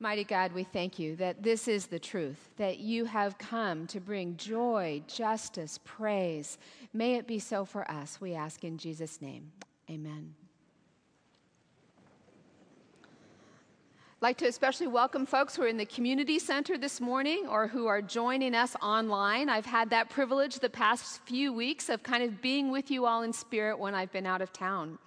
Mighty God, we thank you that this is the truth, that you have come to bring joy, justice, praise. May it be so for us, we ask in Jesus' name. Amen. I'd like to especially welcome folks who are in the community center this morning or who are joining us online. I've had that privilege the past few weeks of kind of being with you all in spirit when I've been out of town.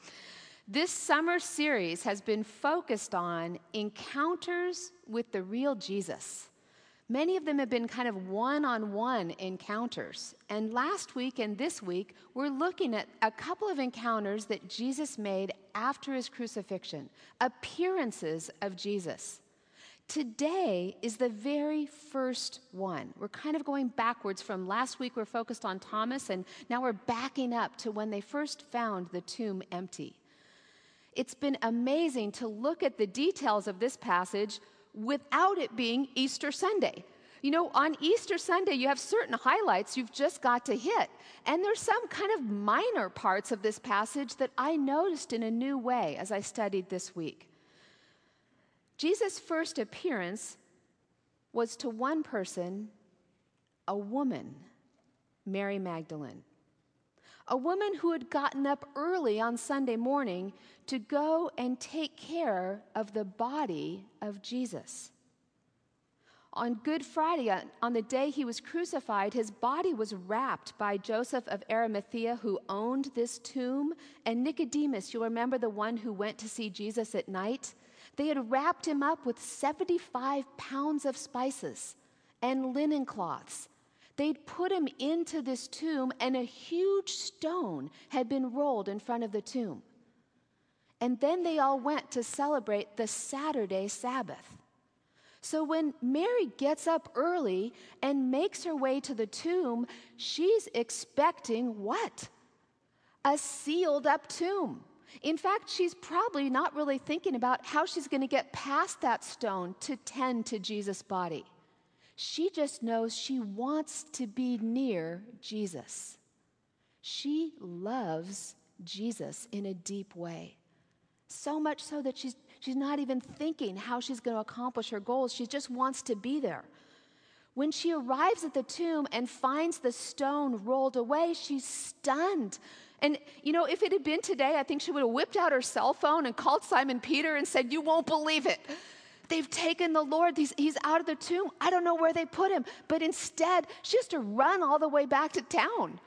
This summer series has been focused on encounters with the real Jesus. Many of them have been kind of one on one encounters. And last week and this week, we're looking at a couple of encounters that Jesus made after his crucifixion, appearances of Jesus. Today is the very first one. We're kind of going backwards from last week, we're focused on Thomas, and now we're backing up to when they first found the tomb empty. It's been amazing to look at the details of this passage without it being Easter Sunday. You know, on Easter Sunday, you have certain highlights you've just got to hit. And there's some kind of minor parts of this passage that I noticed in a new way as I studied this week. Jesus' first appearance was to one person, a woman, Mary Magdalene a woman who had gotten up early on Sunday morning to go and take care of the body of Jesus. On Good Friday, uh, on the day he was crucified, his body was wrapped by Joseph of Arimathea, who owned this tomb, and Nicodemus, you'll remember the one who went to see Jesus at night. They had wrapped him up with 75 pounds of spices and linen cloths They'd put him into this tomb, and a huge stone had been rolled in front of the tomb. And then they all went to celebrate the Saturday Sabbath. So when Mary gets up early and makes her way to the tomb, she's expecting what? A sealed up tomb. In fact, she's probably not really thinking about how she's going to get past that stone to tend to Jesus' body. She just knows she wants to be near Jesus. She loves Jesus in a deep way. So much so that she's, she's not even thinking how she's going to accomplish her goals. She just wants to be there. When she arrives at the tomb and finds the stone rolled away, she's stunned. And, you know, if it had been today, I think she would have whipped out her cell phone and called Simon Peter and said, You won't believe it. They've taken the Lord. He's, he's out of the tomb. I don't know where they put him. But instead, she has to run all the way back to town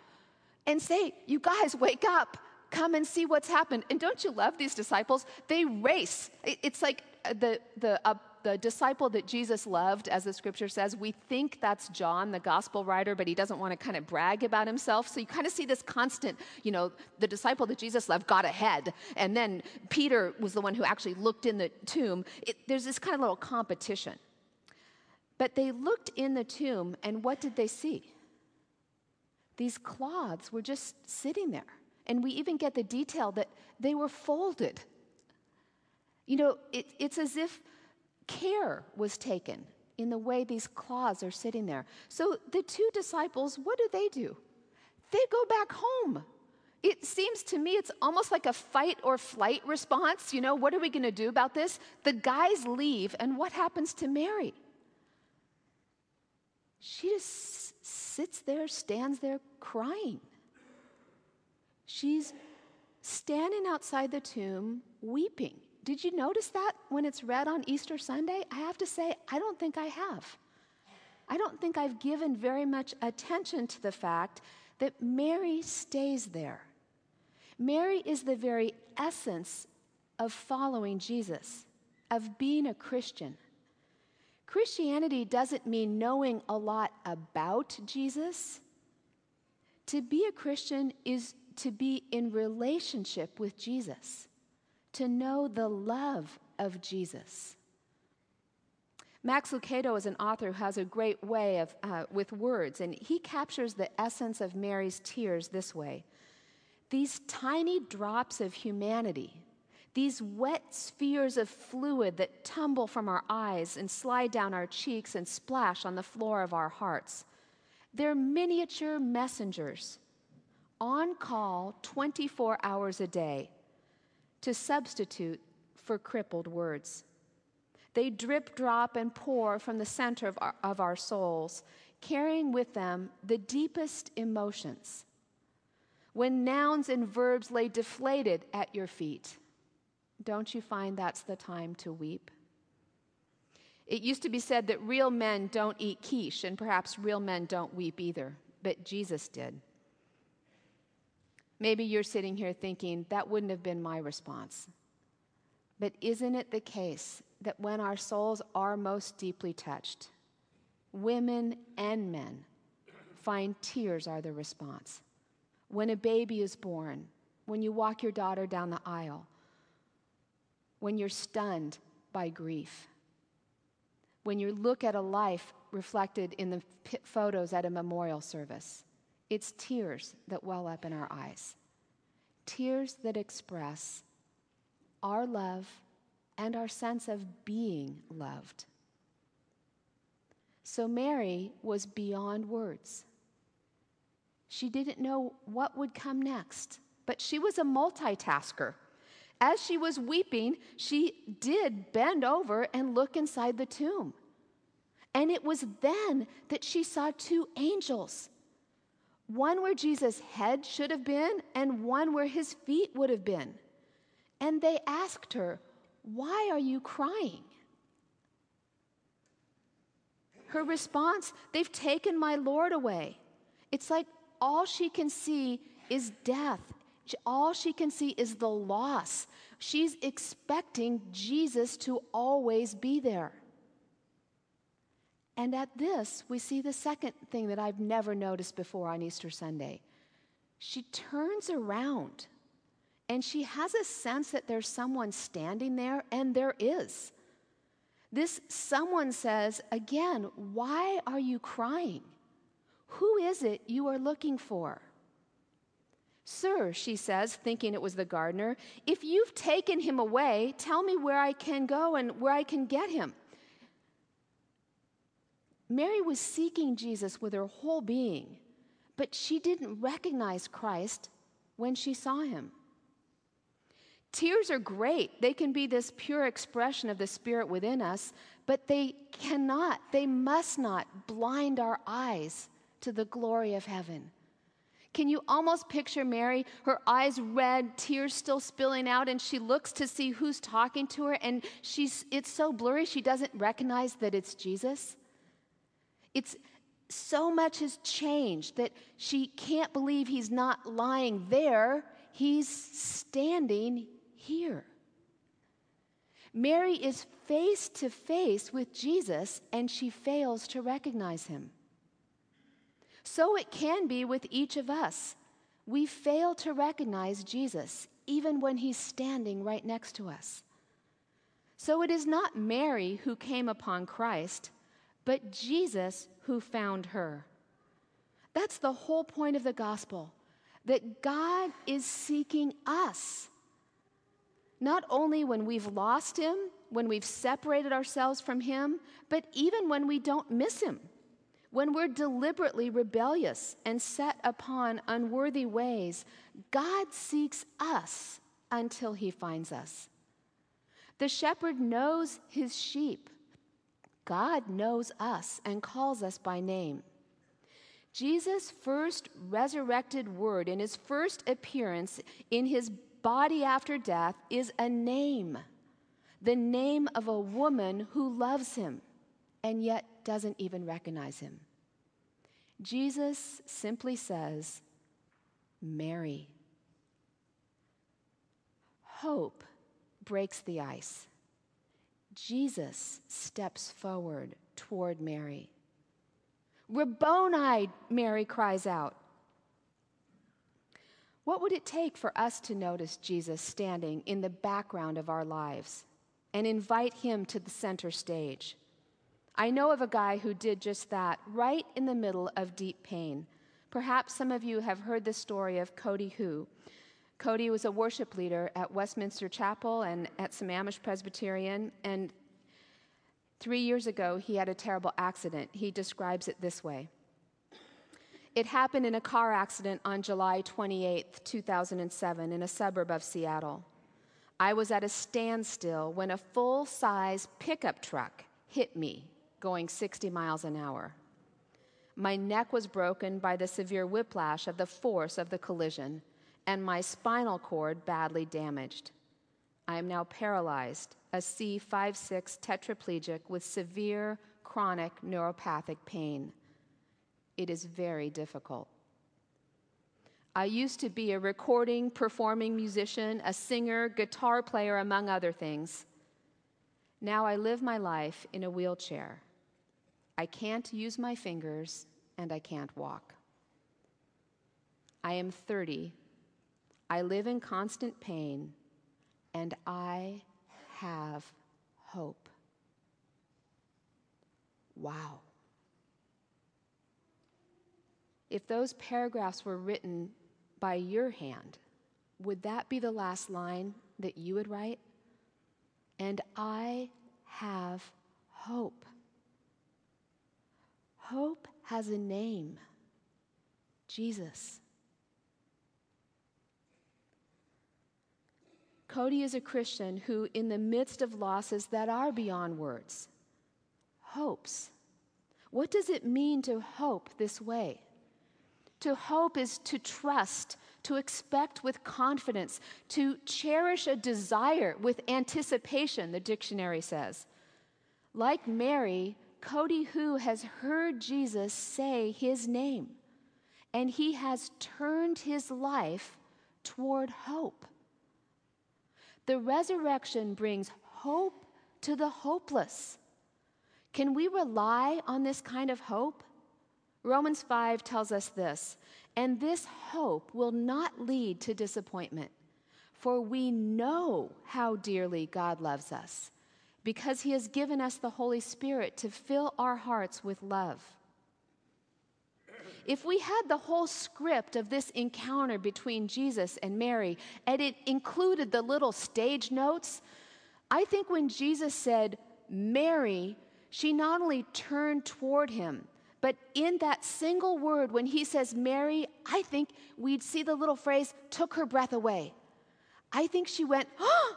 and say, You guys, wake up. Come and see what's happened. And don't you love these disciples? They race. It's like the, the, uh, the disciple that Jesus loved, as the scripture says, we think that's John, the gospel writer, but he doesn't want to kind of brag about himself. So you kind of see this constant, you know, the disciple that Jesus loved got ahead. And then Peter was the one who actually looked in the tomb. It, there's this kind of little competition. But they looked in the tomb, and what did they see? These cloths were just sitting there. And we even get the detail that they were folded. You know, it, it's as if care was taken in the way these cloths are sitting there. So the two disciples, what do they do? They go back home. It seems to me it's almost like a fight or flight response. You know, what are we going to do about this? The guys leave, and what happens to Mary? She just sits there, stands there crying. She's standing outside the tomb weeping. Did you notice that when it's read on Easter Sunday? I have to say, I don't think I have. I don't think I've given very much attention to the fact that Mary stays there. Mary is the very essence of following Jesus, of being a Christian. Christianity doesn't mean knowing a lot about Jesus. To be a Christian is to be in relationship with Jesus to know the love of Jesus. Max Lucado is an author who has a great way of, uh, with words, and he captures the essence of Mary's tears this way These tiny drops of humanity, these wet spheres of fluid that tumble from our eyes and slide down our cheeks and splash on the floor of our hearts, they're miniature messengers on call 24 hours a day to substitute for crippled words. They drip, drop, and pour from the center of our, of our souls, carrying with them the deepest emotions. When nouns and verbs lay deflated at your feet, don't you find that's the time to weep? It used to be said that real men don't eat quiche, and perhaps real men don't weep either, but Jesus did. Maybe you're sitting here thinking, that wouldn't have been my response. But isn't it the case that when our souls are most deeply touched, women and men find tears are the response? When a baby is born, when you walk your daughter down the aisle, when you're stunned by grief, when you look at a life reflected in the photos at a memorial service, it's tears that well up in our eyes. Tears that express our love and our sense of being loved. So Mary was beyond words. She didn't know what would come next, but she was a multitasker. As she was weeping, she did bend over and look inside the tomb. And it was then that she saw two angels one where Jesus' head should have been, and one where his feet would have been. And they asked her, Why are you crying? Her response, They've taken my Lord away. It's like all she can see is death. All she can see is the loss. She's expecting Jesus to always be there. And at this, we see the second thing that I've never noticed before on Easter Sunday. She turns around and she has a sense that there's someone standing there, and there is. This someone says, Again, why are you crying? Who is it you are looking for? Sir, she says, thinking it was the gardener, if you've taken him away, tell me where I can go and where I can get him. Mary was seeking Jesus with her whole being, but she didn't recognize Christ when she saw him. Tears are great. They can be this pure expression of the Spirit within us, but they cannot, they must not blind our eyes to the glory of heaven. Can you almost picture Mary, her eyes red, tears still spilling out, and she looks to see who's talking to her, and she's, it's so blurry she doesn't recognize that it's Jesus? It's so much has changed that she can't believe he's not lying there, he's standing here. Mary is face to face with Jesus and she fails to recognize him. So it can be with each of us. We fail to recognize Jesus even when he's standing right next to us. So it is not Mary who came upon Christ, but Jesus who found her. That's the whole point of the gospel that God is seeking us. Not only when we've lost Him, when we've separated ourselves from Him, but even when we don't miss Him, when we're deliberately rebellious and set upon unworthy ways, God seeks us until He finds us. The shepherd knows his sheep God knows us and calls us by name. Jesus' first resurrected word in his first appearance in his body after death is a name the name of a woman who loves him and yet doesn't even recognize him. Jesus simply says, Mary. Hope breaks the ice. Jesus steps forward toward Mary. Rabboni, Mary cries out. What would it take for us to notice Jesus standing in the background of our lives and invite him to the center stage? I know of a guy who did just that right in the middle of deep pain. Perhaps some of you have heard the story of Cody Hu. Cody was a worship leader at Westminster Chapel and at Sammamish Presbyterian, and three years ago he had a terrible accident. He describes it this way It happened in a car accident on July 28, 2007, in a suburb of Seattle. I was at a standstill when a full size pickup truck hit me going 60 miles an hour. My neck was broken by the severe whiplash of the force of the collision, and my spinal cord badly damaged. I am now paralyzed, a C56 tetraplegic with severe chronic neuropathic pain. It is very difficult. I used to be a recording, performing musician, a singer, guitar player, among other things. Now I live my life in a wheelchair. I can't use my fingers and I can't walk. I am 30. I live in constant pain and I have hope. Wow. If those paragraphs were written by your hand, would that be the last line that you would write? And I have hope. Hope has a name Jesus. Cody is a Christian who, in the midst of losses that are beyond words, hopes. What does it mean to hope this way? To hope is to trust, to expect with confidence, to cherish a desire with anticipation, the dictionary says. Like Mary, Cody Hu has heard Jesus say his name, and he has turned his life toward hope. The resurrection brings hope to the hopeless. Can we rely on this kind of hope? Romans 5 tells us this, and this hope will not lead to disappointment, for we know how dearly God loves us, because he has given us the Holy Spirit to fill our hearts with love. If we had the whole script of this encounter between Jesus and Mary, and it included the little stage notes, I think when Jesus said, Mary, she not only turned toward him, but in that single word, when he says Mary, I think we'd see the little phrase, took her breath away. I think she went, oh,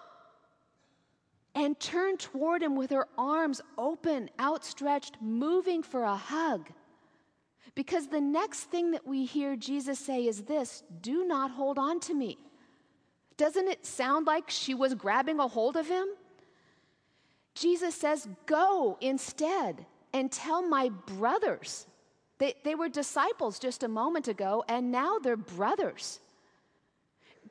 and turned toward him with her arms open, outstretched, moving for a hug. Because the next thing that we hear Jesus say is this do not hold on to me. Doesn't it sound like she was grabbing a hold of him? Jesus says, Go instead and tell my brothers. They, they were disciples just a moment ago, and now they're brothers.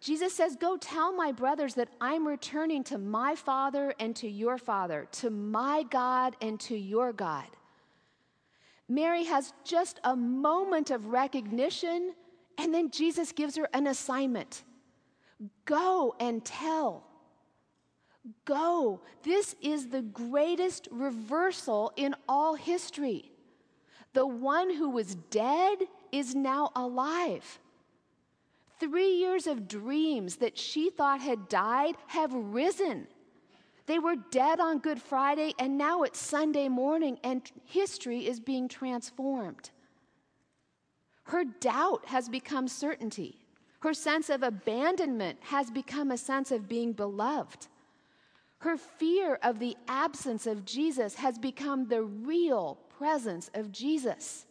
Jesus says, Go tell my brothers that I'm returning to my Father and to your Father, to my God and to your God. Mary has just a moment of recognition, and then Jesus gives her an assignment go and tell. Go. This is the greatest reversal in all history. The one who was dead is now alive. Three years of dreams that she thought had died have risen. They were dead on Good Friday, and now it's Sunday morning, and history is being transformed. Her doubt has become certainty. Her sense of abandonment has become a sense of being beloved. Her fear of the absence of Jesus has become the real presence of Jesus.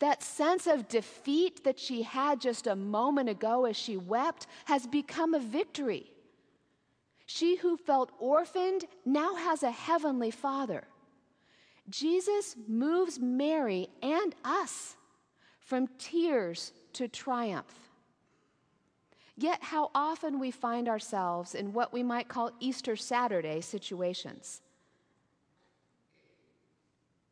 That sense of defeat that she had just a moment ago as she wept has become a victory. She who felt orphaned now has a heavenly father. Jesus moves Mary and us from tears to triumph. Yet, how often we find ourselves in what we might call Easter Saturday situations.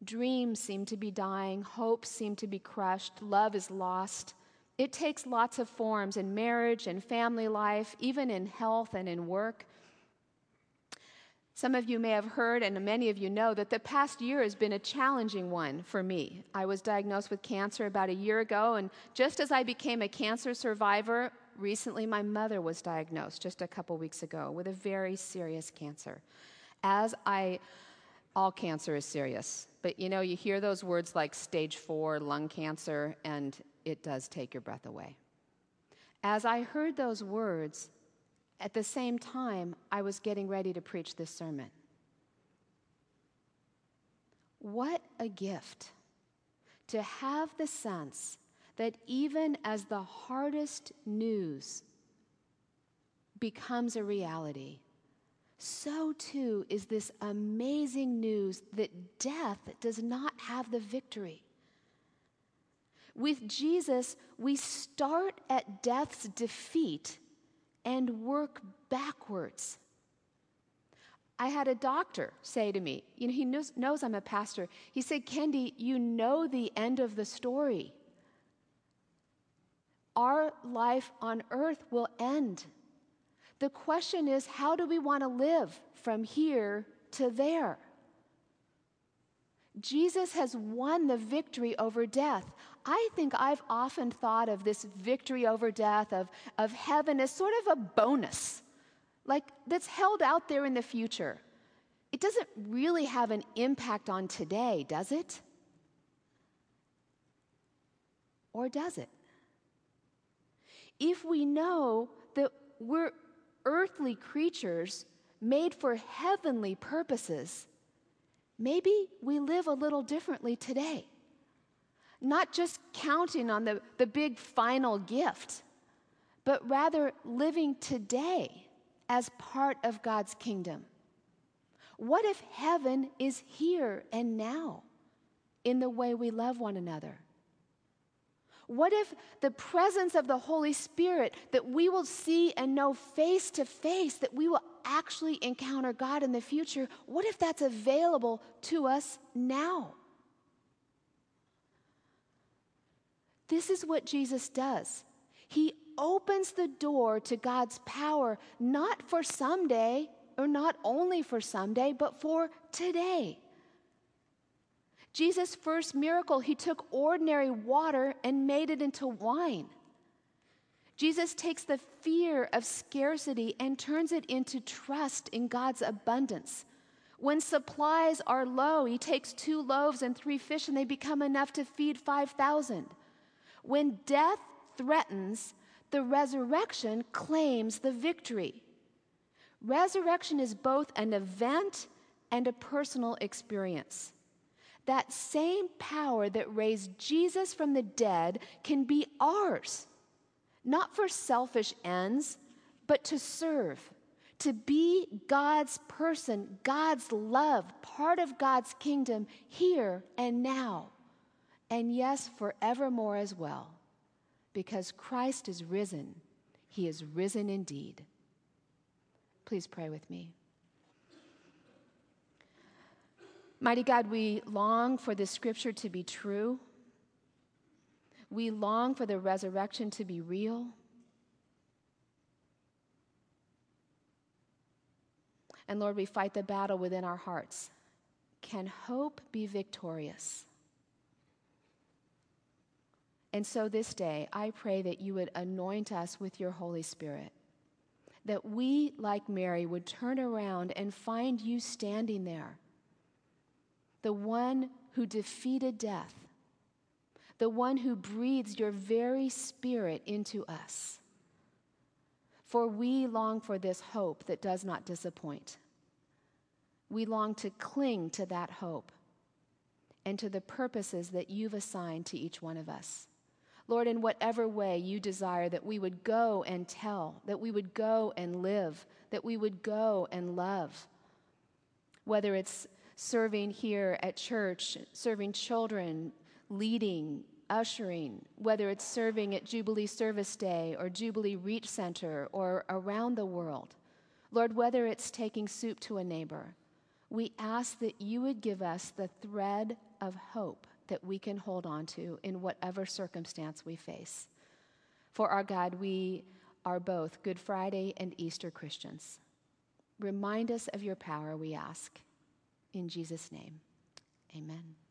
Dreams seem to be dying, hopes seem to be crushed, love is lost. It takes lots of forms in marriage and family life, even in health and in work. Some of you may have heard, and many of you know, that the past year has been a challenging one for me. I was diagnosed with cancer about a year ago, and just as I became a cancer survivor, recently my mother was diagnosed just a couple weeks ago with a very serious cancer. As I, all cancer is serious, but you know, you hear those words like stage four lung cancer, and it does take your breath away. As I heard those words, at the same time, I was getting ready to preach this sermon. What a gift to have the sense that even as the hardest news becomes a reality, so too is this amazing news that death does not have the victory. With Jesus, we start at death's defeat and work backwards. I had a doctor say to me, you know, he knows, knows, I'm a pastor. He said, Kendi, you know the end of the story. Our life on earth will end. The question is, how do we want to live from here to there? Jesus has won the victory over death. I think I've often thought of this victory over death, of, of heaven, as sort of a bonus, like that's held out there in the future. It doesn't really have an impact on today, does it? Or does it? If we know that we're earthly creatures made for heavenly purposes, maybe we live a little differently today not just counting on the, the big final gift, but rather living today as part of God's kingdom. What if heaven is here and now in the way we love one another? What if the presence of the Holy Spirit that we will see and know face to face, that we will actually encounter God in the future, what if that's available to us now? This is what Jesus does. He opens the door to God's power, not for someday, or not only for someday, but for today. Jesus' first miracle, he took ordinary water and made it into wine. Jesus takes the fear of scarcity and turns it into trust in God's abundance. When supplies are low, he takes two loaves and three fish and they become enough to feed 5,000. When death threatens, the resurrection claims the victory. Resurrection is both an event and a personal experience. That same power that raised Jesus from the dead can be ours, not for selfish ends, but to serve, to be God's person, God's love, part of God's kingdom here and now and yes, forevermore as well, because Christ is risen. He is risen indeed. Please pray with me. Mighty God, we long for this scripture to be true. We long for the resurrection to be real. And Lord, we fight the battle within our hearts. Can hope be victorious? And so this day, I pray that you would anoint us with your Holy Spirit, that we, like Mary, would turn around and find you standing there, the one who defeated death, the one who breathes your very spirit into us. For we long for this hope that does not disappoint. We long to cling to that hope and to the purposes that you've assigned to each one of us. Lord, in whatever way you desire that we would go and tell, that we would go and live, that we would go and love. Whether it's serving here at church, serving children, leading, ushering, whether it's serving at Jubilee Service Day or Jubilee Reach Center or around the world. Lord, whether it's taking soup to a neighbor, we ask that you would give us the thread of hope that we can hold on to in whatever circumstance we face. For our God, we are both Good Friday and Easter Christians. Remind us of your power, we ask. In Jesus' name, amen.